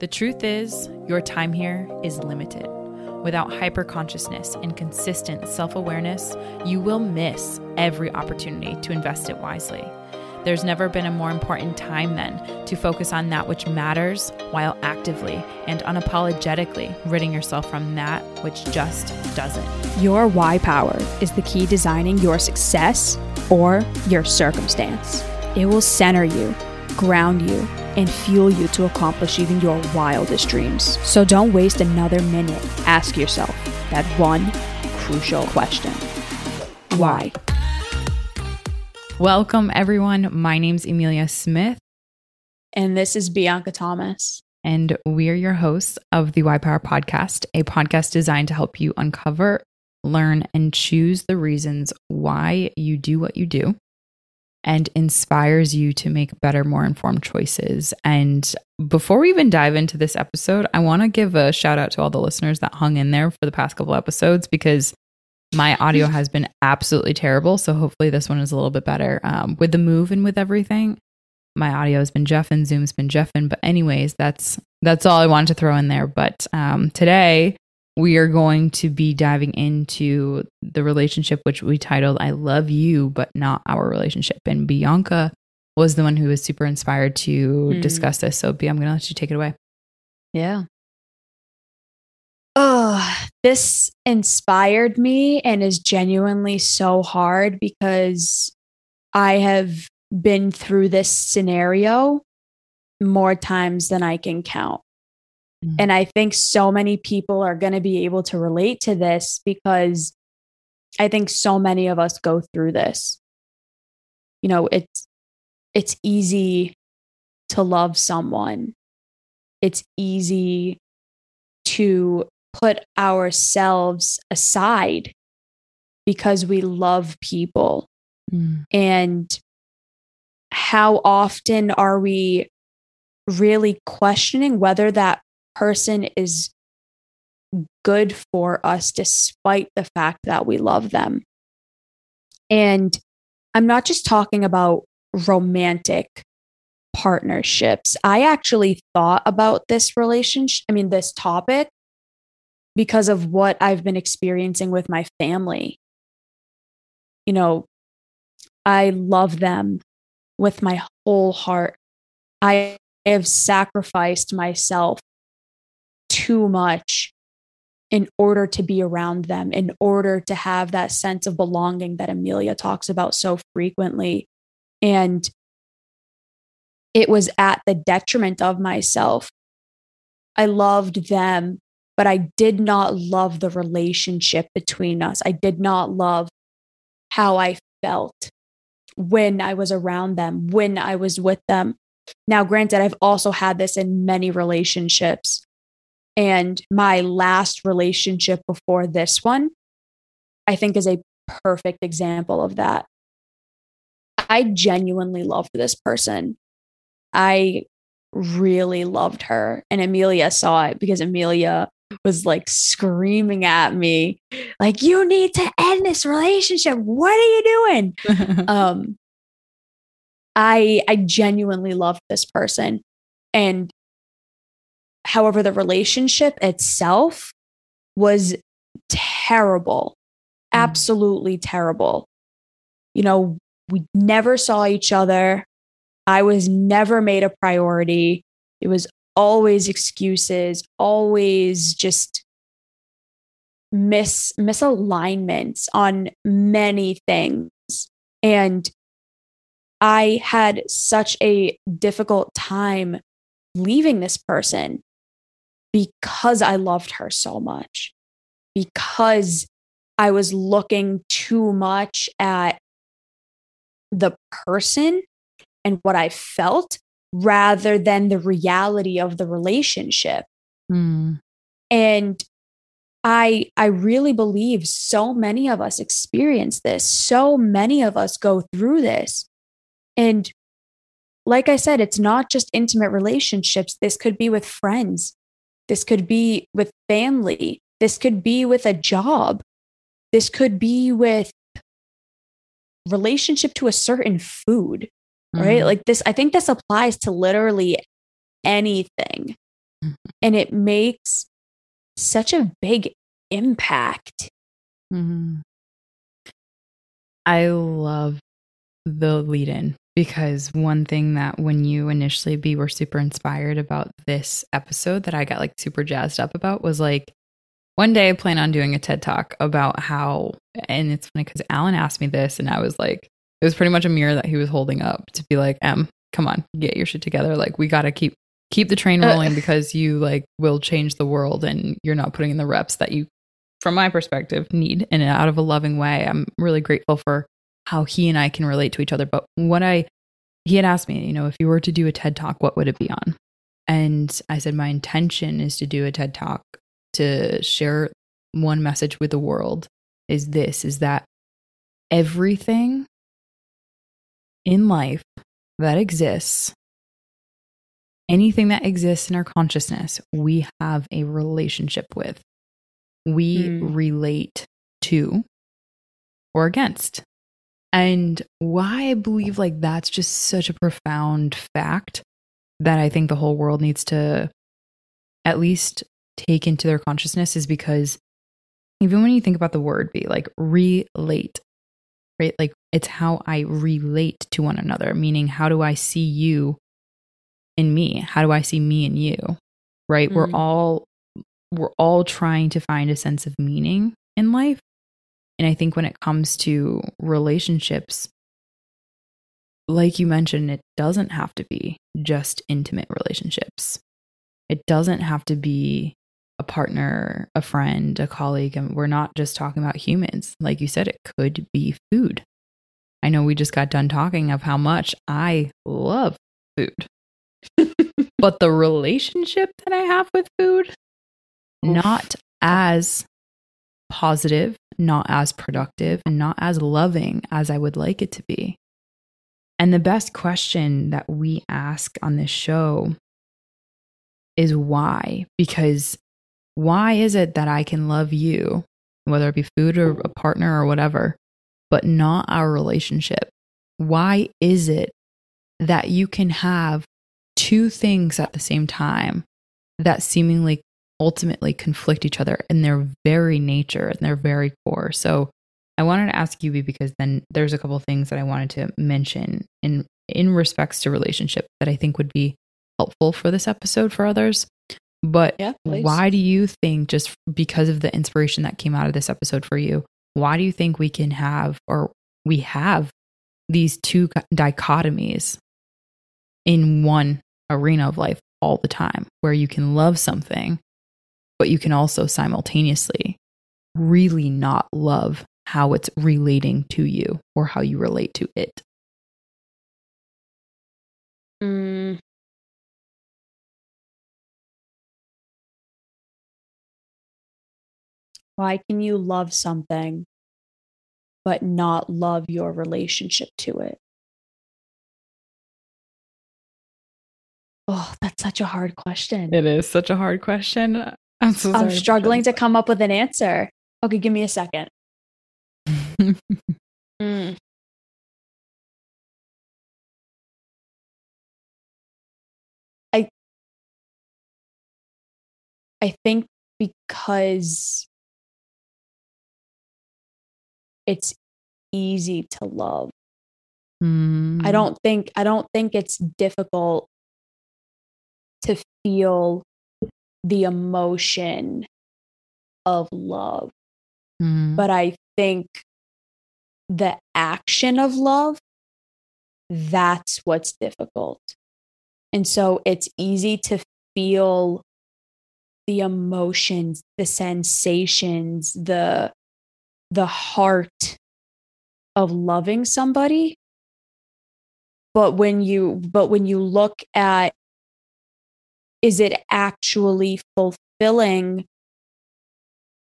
The truth is, your time here is limited. Without hyperconsciousness and consistent self awareness, you will miss every opportunity to invest it wisely. There's never been a more important time then to focus on that which matters while actively and unapologetically ridding yourself from that which just doesn't. Your why power is the key designing your success or your circumstance. It will center you, ground you, and fuel you to accomplish even your wildest dreams. So don't waste another minute. Ask yourself that one crucial question Why? Welcome, everyone. My name's Emilia Smith, And this is Bianca Thomas. and we're your hosts of the Why Power Podcast, a podcast designed to help you uncover, learn, and choose the reasons why you do what you do and inspires you to make better, more informed choices. And before we even dive into this episode, I want to give a shout out to all the listeners that hung in there for the past couple episodes because my audio has been absolutely terrible. So hopefully this one is a little bit better. Um, with the move and with everything, my audio has been jeffing, Zoom's been jeffing. But anyways, that's that's all I wanted to throw in there. But um, today we are going to be diving into the relationship which we titled "I Love You, but Not Our Relationship." And Bianca was the one who was super inspired to Hmm. discuss this. So, B, I'm going to let you take it away. Yeah. Oh, this inspired me and is genuinely so hard because I have been through this scenario more times than I can count. Mm. And I think so many people are going to be able to relate to this because I think so many of us go through this. You know, it's it's easy to love someone. It's easy to put ourselves aside because we love people. Mm. And how often are we really questioning whether that person is good for us despite the fact that we love them? And I'm not just talking about romantic partnerships. I actually thought about this relationship, I mean, this topic, because of what I've been experiencing with my family. You know, I love them with my whole heart. I have sacrificed myself too much in order to be around them, in order to have that sense of belonging that Emilia talks about so frequently. And it was at the detriment of myself. I loved them, but I did not love the relationship between us. I did not love how I felt when I was around them, when I was with them. Now, granted, I've also had this in many relationships. And my last relationship before this one, I think, is a perfect example of that. I genuinely loved this person. I really loved her. And Emilia saw it because Emilia was like screaming at me, like, you need to end this relationship. What are you doing? um i i genuinely loved this person and however the relationship itself was terrible Mm. absolutely terrible. You know we never saw each other. I was never made a priority. It was always excuses always just mis misalignments on many things. And I had such a difficult time leaving this person because I loved her so much, because I was looking too much at the person and what I felt rather than the reality of the relationship. Mm. And I I really believe so many of us experience this. So many of us go through this. And like I said, it's not just intimate relationships. This could be with friends. This could be with family. This could be with a job. This could be with relationship to a certain food, right? Mhm. Like this, I think this applies to literally anything. Mm. and it makes such a big impact. Mm-hmm. I love the lead in because one thing that when you initially be were super inspired about this episode that I got like super jazzed up about was like one day I plan on doing a TED talk about how and it's funny because Alan asked me this and I was like it was pretty much a mirror that he was holding up to be like, Em, come on, get your shit together. Like we gotta keep keep the train uh, rolling because you like will change the world and you're not putting in the reps that you from my perspective need and out of a loving way. I'm really grateful for how he and I can relate to each other. But what I, he had asked me, you know, if you were to do a TED talk, what would it be on? And I said, my intention is to do a TED talk to share one message with the world is this is that everything in life that exists, anything that exists in our consciousness, we have a relationship with. We mm. relate to or against. And why I believe like that's just such a profound fact that I think the whole world needs to at least take into their consciousness is because even when you think about the word be like relate, right? Like it's how I relate to one another, meaning how do I see you in me? How do I see me in you? Right? Mm-hmm. We're all we're all trying to find a sense of meaning in life and I think when it comes to relationships, like you mentioned, it doesn't have to be just intimate relationships. It doesn't have to be a partner, a friend, a colleague. And we're not just talking about humans. Like you said, it could be food. I know we just got done talking of how much I love food. but the relationship that I have with food, Oof. not as positive, not as productive, and not as loving as I would like it to be. And the best question that we ask on this show is why? Because why is it that I can love you, whether it be food or a partner or whatever, but not our relationship? Why is it that you can have two things at the same time that seemingly ultimately conflict each other in their very nature and their very core. So I wanted to ask you because then there's a couple of things that I wanted to mention in in respects to relationship that I think would be helpful for this episode for others. But yeah, why do you think just because of the inspiration that came out of this episode for you, why do you think we can have or we have these two dichotomies in one arena of life all the time where you can love something but you can also simultaneously really not love how it's relating to you or how you relate to it. Mm. Why can you love something but not love your relationship to it? Oh, that's such a hard question. It is such a hard question. I'm so I'm struggling to come up with an answer. Okay, give me a second. mm. I I think because it's easy to love. Mm. I don't think I don't think it's difficult to feel the emotion of love. Mm. But I think the action of love, that's what's difficult. And so it's easy to feel the emotions, the sensations, the the heart of loving somebody. But when you but when you look at is it actually fulfilling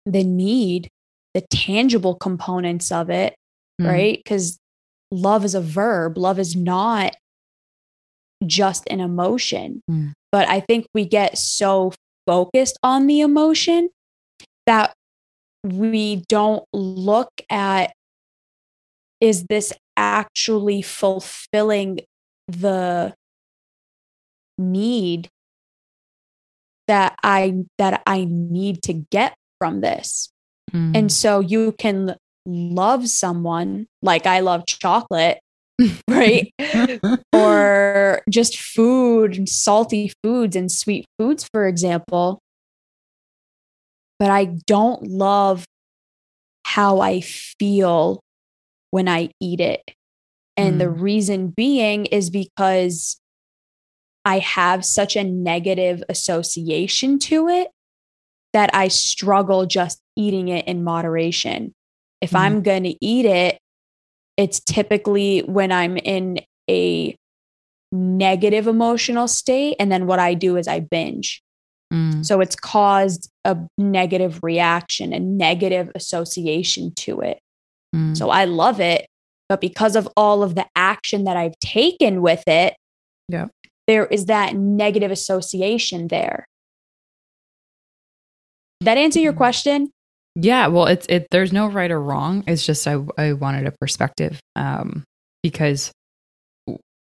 the need, the tangible components of it, mm. right? Because love is a verb, love is not just an emotion. Mm. But I think we get so focused on the emotion that we don't look at is this actually fulfilling the need that I that I need to get from this. Mm. And so you can love someone like I love chocolate, right? or just food and salty foods and sweet foods, for example. But I don't love how I feel when I eat it. And the Mm. reason being is because I have such a negative association to it that I struggle just eating it in moderation. If Mhm. I'm going to eat it, it's typically when I'm in a negative emotional state. And then what I do is I binge. Mm. So it's caused a negative reaction, a negative association to it. Mm. So I love it. But because of all of the action that I've taken with it, Yeah. There is that negative association there. That answer your Mhm. question? Yeah, well, it's it. There's no right or wrong. It's just I I wanted a perspective, um, because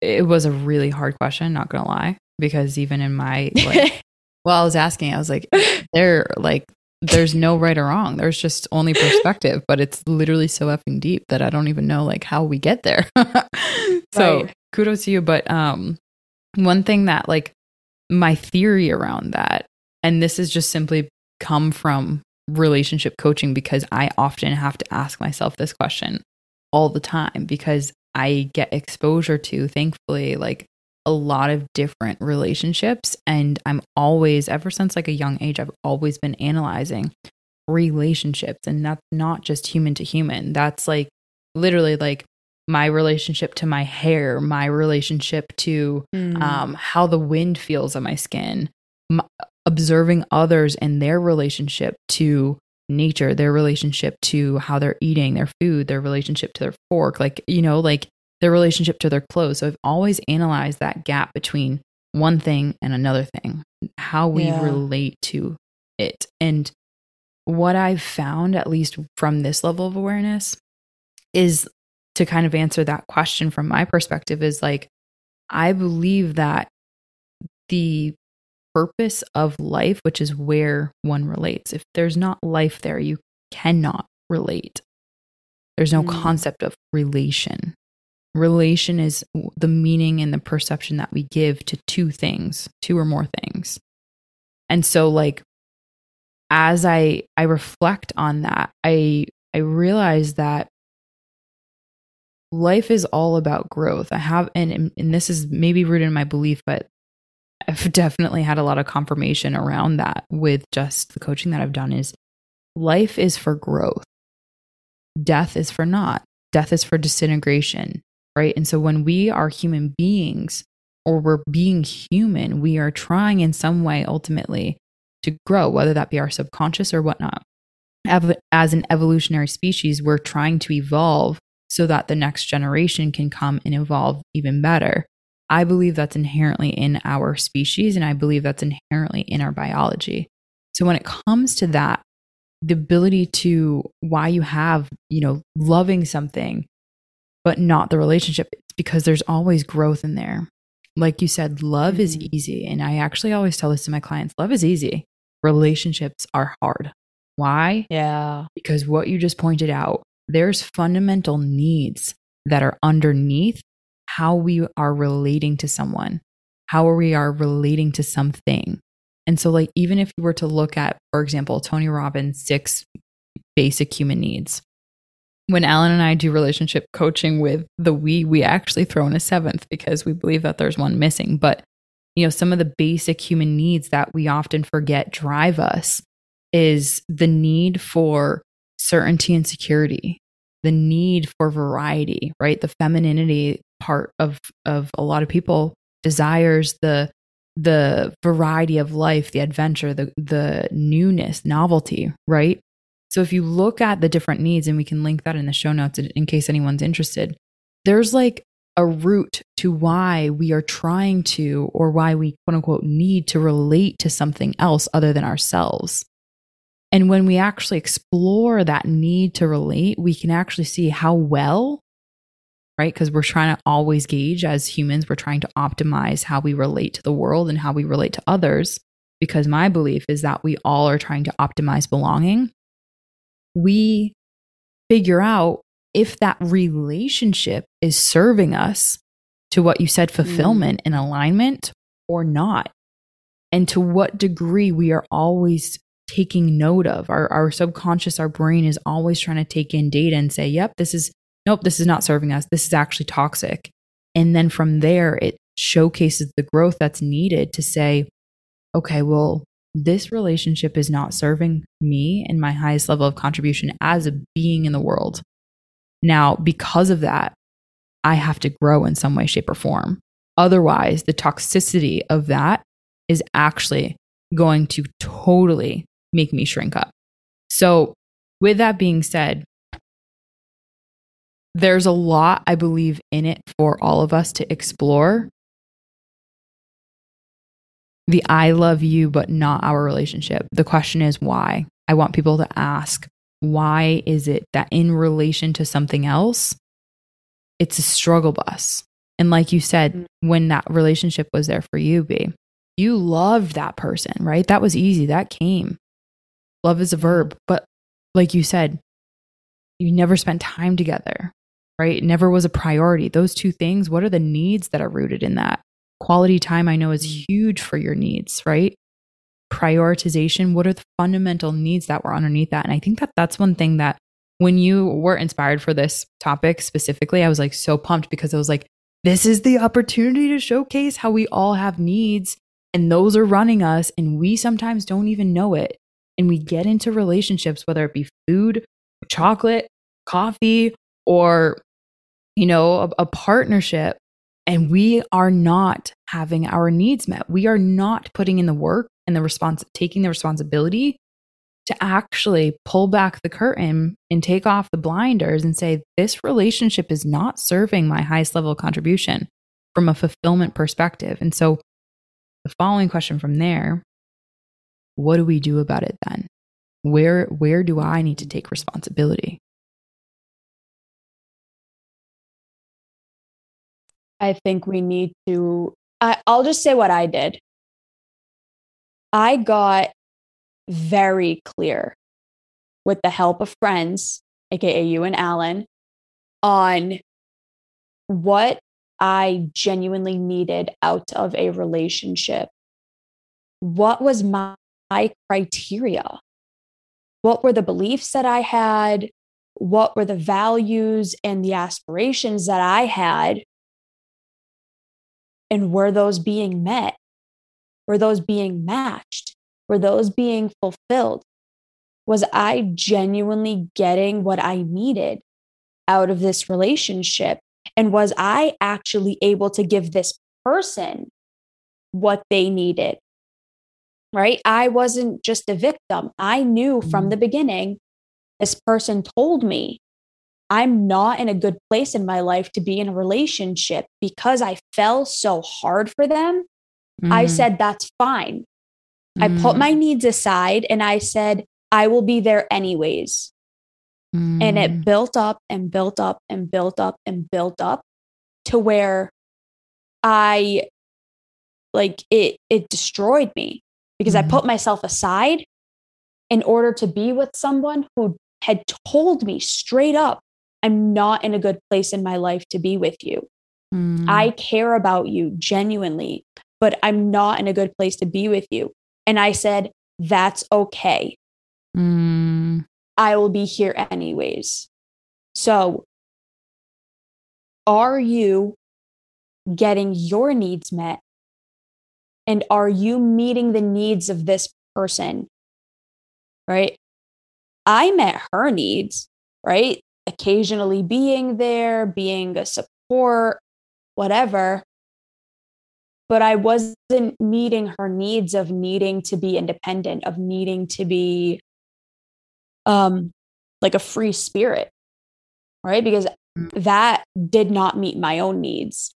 it was a really hard question. Not gonna lie, because even in my like, well, I was asking, I was like, there, like, there's no right or wrong. There's just only perspective, but it's literally so effing deep that I don't even know like how we get there. so Right. kudos to you. But um, one thing that like my theory around that, and this is just simply come from relationship coaching because I often have to ask myself this question all the time because I get exposure to, thankfully, like a lot of different relationships. And I'm always, ever since like a young age, I've always been analyzing relationships. And that's not just human to human. That's like literally like my relationship to my hair, my relationship to Mm. um, how the wind feels on my skin, m- observing others and their relationship to nature, their relationship to how they're eating their food, their relationship to their fork, like, you know, like their relationship to their clothes. So I've always analyzed that gap between one thing and another thing, how we Yeah. relate to it. And what I've found, at least from this level of awareness, is to kind of answer that question from my perspective is like, I believe that the purpose of life, which is where one relates, if there's not life there, you cannot relate. There's no Mm. concept of relation. Relation is the meaning and the perception that we give to two things, two or more things. And so like as I I reflect on that, I I realize that life is all about growth. I have and and this is maybe rooted in my belief, but I've definitely had a lot of confirmation around that with just the coaching that I've done is life is for growth. Death is for not. Death is for disintegration, right? And so when we are human beings or we're being human, we are trying in some way ultimately to grow, whether that be our subconscious or whatnot. As an evolutionary species, we're trying to evolve so that the next generation can come and evolve even better. I believe that's inherently in our species, and I believe that's inherently in our biology. So when it comes to that, the ability to why you have, you know, loving something, but not the relationship, it's because there's always growth in there. Like you said, love is Mhm. easy. And I actually always tell this to my clients love is easy, relationships are hard. Why? Yeah. because what you just pointed out, there's fundamental needs that are underneath how we are relating to someone, how we are relating to something. And so, like, even if you were to look at, for example, Tony Robbins' six basic human needs, when Alan and I do relationship coaching with the we, we actually throw in a seventh because we believe that there's one missing. But, you know, some of the basic human needs that we often forget drive us is the need for certainty and security, the need for variety, right? The femininity part of of a lot of people desires the the variety of life, the adventure, the the newness, novelty, right? So if you look at the different needs and we can link that in the show notes in- case anyone's interested, there's like a root to why we are trying to or why we quote unquote need to relate to something else other than ourselves. And when we actually explore that need to relate, we can actually see how well, right? Because we're trying to always gauge as humans, we're trying to optimize how we relate to the world and how we relate to others. because my belief is that we all are trying to optimize belonging, we figure out if that relationship is serving us to what you said, fulfillment mm. and alignment or not. And to what degree we are always taking note of. Our, our subconscious, our brain is always trying to take in data and say, yep, this is, nope, this is not serving us. This is actually toxic. And then from there, it showcases the growth that's needed to say, okay, well, this relationship is not serving me and my highest level of contribution as a being in the world. Now, because of that, I have to grow in some way, shape, or form. Otherwise, the toxicity of that is actually going to totally make me shrink up. So, with that being said, there's a lot, I believe, in it for all of us to explore. The I love you, but not our relationship. The question is why? I want people to ask why is it that in relation to something else, it's a struggle bus? And like you said, mm-hmm. when that relationship was there for you, B, you loved that person, right? That was easy. That came. Love is a verb. But like you said, you never spent time together, right? It never was a priority. Those two things, what are the needs that are rooted in that? Quality time, I know, is mm. huge for your needs, right? Prioritization, what are the fundamental needs that were underneath that? And I think that that's one thing that when you were inspired for this topic specifically, I was like so pumped because I was like, this is the opportunity to showcase how we all have needs and those are running us and we sometimes don't even know it. And we get into relationships, whether it be food, chocolate, coffee, or, you know, a, a partnership, and we are not having our needs met. We are not putting in the work and the response, taking the responsibility to actually pull back the curtain and take off the blinders and say, this relationship is not serving my highest level of contribution from a fulfillment perspective. And so the following question from there what do we do about it then? Where, where do I need to take responsibility? I think we need to, I, I'll just say what I did. I got very clear with the help of friends, aka you and Alan, on what I genuinely needed out of a relationship. What was my, my criteria? What were the beliefs that I had? What were the values and the aspirations that I had? And were those being met? Were those being matched? Were those being fulfilled? Was I genuinely getting what I needed out of this relationship? And was I actually able to give this person what they needed? Right? I wasn't just a victim. I knew from the mm-hmm. beginning, this person told me I'm not in a good place in my life to be in a relationship because I fell so hard for them. Mm. I said, that's fine. I put my mm. needs aside and I said, I will be there anyways. Mm. And it mm. built up and built up and built up and built up to where I like it it destroyed me because mm. I put myself aside in order to be with someone who had told me straight up, I'm not in a good place in my life to be with you. Mm. I care about you genuinely, but I'm not in a good place to be with you. And I said, That's okay. Mm. I will be here anyways. So, are you getting your needs met? And are you meeting the needs of this person? Right? I met her needs, right? Occasionally being there, being a support, whatever but I wasn't meeting her needs of needing to be independent, of needing to be um like a free spirit. Right? Because mm. that did not meet my own needs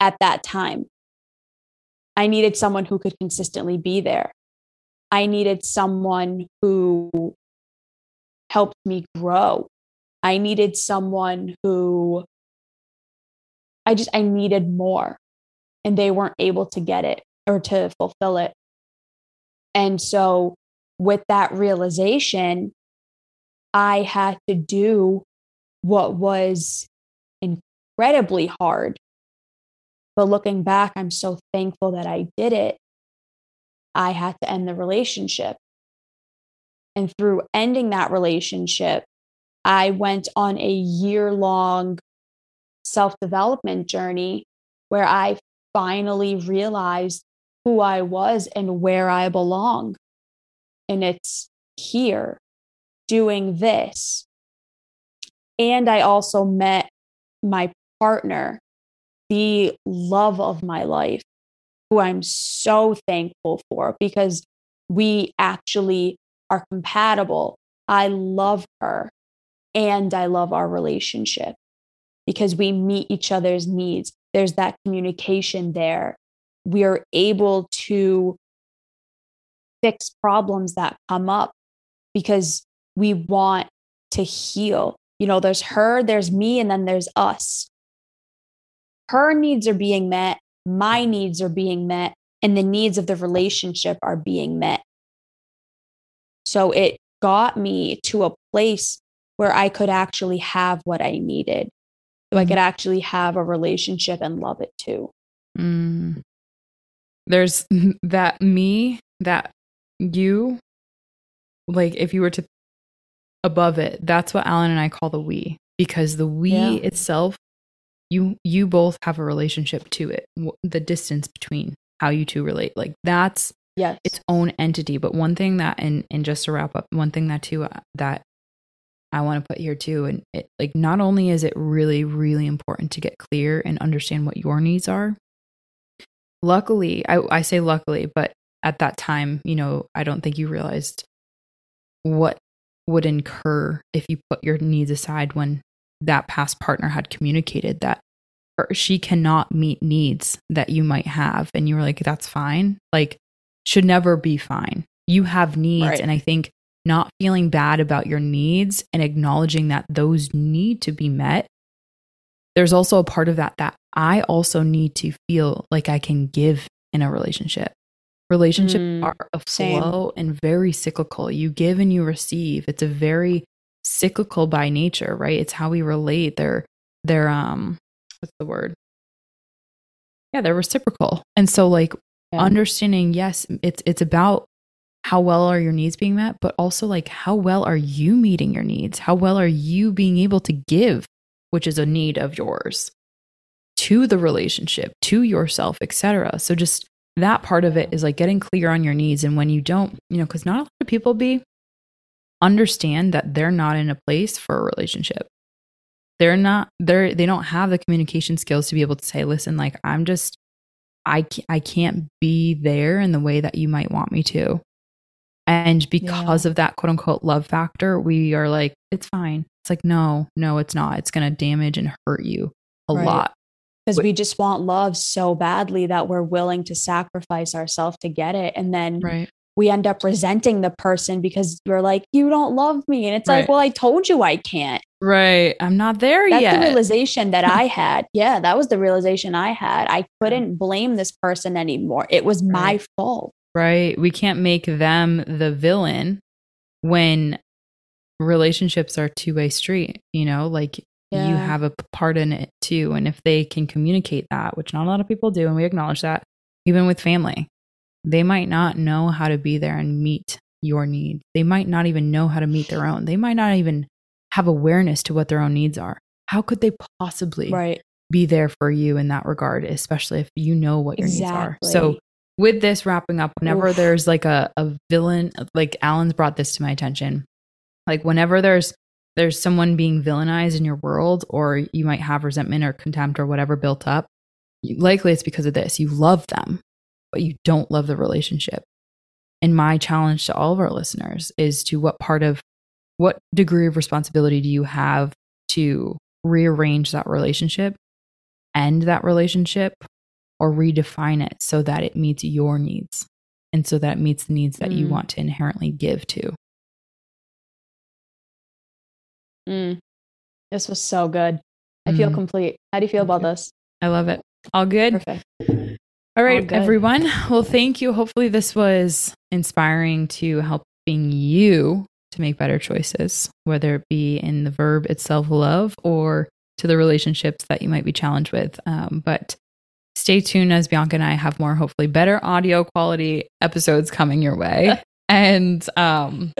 at that time. I needed someone who could consistently be there. I needed someone who helped me grow. I needed someone who I just I needed more and they weren't able to get it or to fulfill it. And so, with that realization, I had to do what was incredibly hard. But looking back, I'm so thankful that I did it. I had to end the relationship. And through ending that relationship, I went on a year long self development journey where I finally realized who I was and where I belong. And it's here doing this. And I also met my partner, the love of my life, who I'm so thankful for because we actually are compatible. I love her and I love our relationship because we meet each other's needs. There's that communication there. We are able to fix problems that come up because we want to heal. You know, there's her, there's me, and then there's us. Her needs are being met, my needs are being met, and the needs of the relationship are being met. So it got me to a place where I could actually have what I needed. So I mm. could actually have a relationship and love it too. Mm. There's that me, that you, like if you were to above it, that's what Alan and I call the we, because the we yeah. itself, you you both have a relationship to it. The distance between how you two relate, like that's yes. its own entity. But one thing that, and and just to wrap up, one thing that too uh, that I want to put here too. And it, like, not only is it really, really important to get clear and understand what your needs are. Luckily, I, I say luckily, but at that time, you know, I don't think you realized what would incur if you put your needs aside when that past partner had communicated that she cannot meet needs that you might have. And you were like, that's fine. Like, should never be fine. You have needs. Right. And I think not feeling bad about your needs and acknowledging that those need to be met. There's also a part of that that I also need to feel like I can give in a relationship. Relationships mm, are a flow same. and very cyclical. You give and you receive. It's a very cyclical by nature, right? It's how we relate. They're they're um what's the word? Yeah, they're reciprocal. And so like yeah. understanding, yes, it's it's about how well are your needs being met, but also like how well are you meeting your needs? How well are you being able to give, which is a need of yours, to the relationship, to yourself, etc. So just that part of it is like getting clear on your needs and when you don't, you know, cuz not a lot of people be understand that they're not in a place for a relationship. They're not they're they don't have the communication skills to be able to say, "Listen, like I'm just I I can't be there in the way that you might want me to." And because yeah. of that quote unquote love factor, we are like, it's fine. It's like, no, no, it's not. It's going to damage and hurt you a right. lot. Because we just want love so badly that we're willing to sacrifice ourselves to get it. And then right. We end up resenting the person because we're like, you don't love me. And it's right. like, well, I told you I can't. Right. I'm not there That's yet. That's the realization that I had. Yeah, that was the realization I had. I couldn't blame this person anymore. It was my fault right? We can't make them the villain when relationships are two way street, you know, like yeah. you have a part in it too. And if they can communicate that, which not a lot of people do, and we acknowledge that, even with family, they might not know how to be there and meet your needs. They might not even know how to meet their own. They might not even have awareness to what their own needs are. How could they possibly right. be there for you in that regard, especially if you know what your exactly. needs are? So with this wrapping up, whenever Oof. there's like a, a villain, like Alan's brought this to my attention. Like whenever there's there's someone being villainized in your world, or you might have resentment or contempt or whatever built up, likely it's because of this. You love them, but you don't love the relationship. And my challenge to all of our listeners is to what part of what degree of responsibility do you have to rearrange that relationship, end that relationship, or redefine it so that it meets your needs and so that it meets the needs that mm. you want to inherently give to. Mm. This was so good. I feel mm. complete. How do you feel about this? I love it. All good. Perfect. All right, everyone. Well, thank you. Hopefully, this was inspiring to helping you to make better choices, whether it be in the verb itself, love, or to the relationships that you might be challenged with. Um, but stay tuned as Bianca and I have more, hopefully, better audio quality episodes coming your way. and um,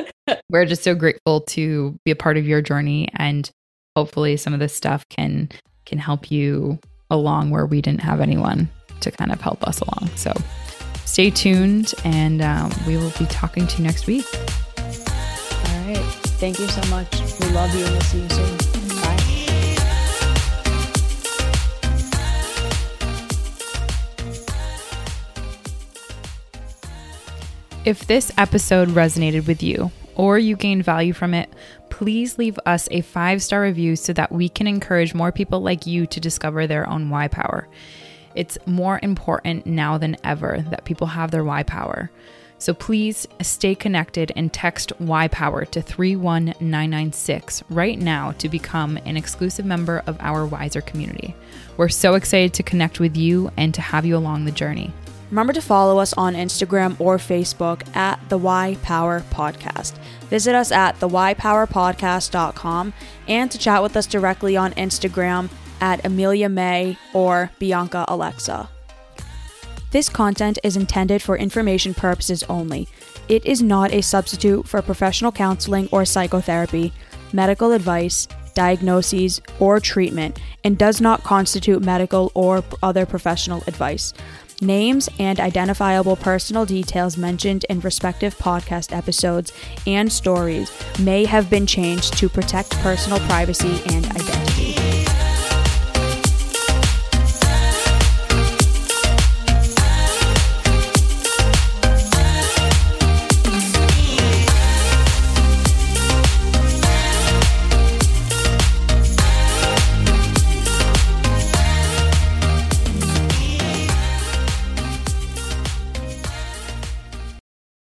we're just so grateful to be a part of your journey and hopefully some of this stuff can can help you along where we didn't have anyone to kind of help us along. So stay tuned and um, we will be talking to you next week. All right. Thank you so much. We love you and we'll see you soon. Bye. If this episode resonated with you or you gained value from it, please leave us a five star review so that we can encourage more people like you to discover their own why power. It's more important now than ever that people have their why power. So please stay connected and text Why Power to 31996 right now to become an exclusive member of our Whyzer community. We're so excited to connect with you and to have you along the journey. Remember to follow us on Instagram or Facebook at the Why Power Podcast. Visit us at the Why Power thewhypowerpodcast.com and to chat with us directly on Instagram at Emilia May or Bianca Alexa. This content is intended for information purposes only. It is not a substitute for professional counseling or psychotherapy, medical advice, diagnoses, or treatment, and does not constitute medical or other professional advice. Names and identifiable personal details mentioned in respective podcast episodes and stories may have been changed to protect personal privacy and identity.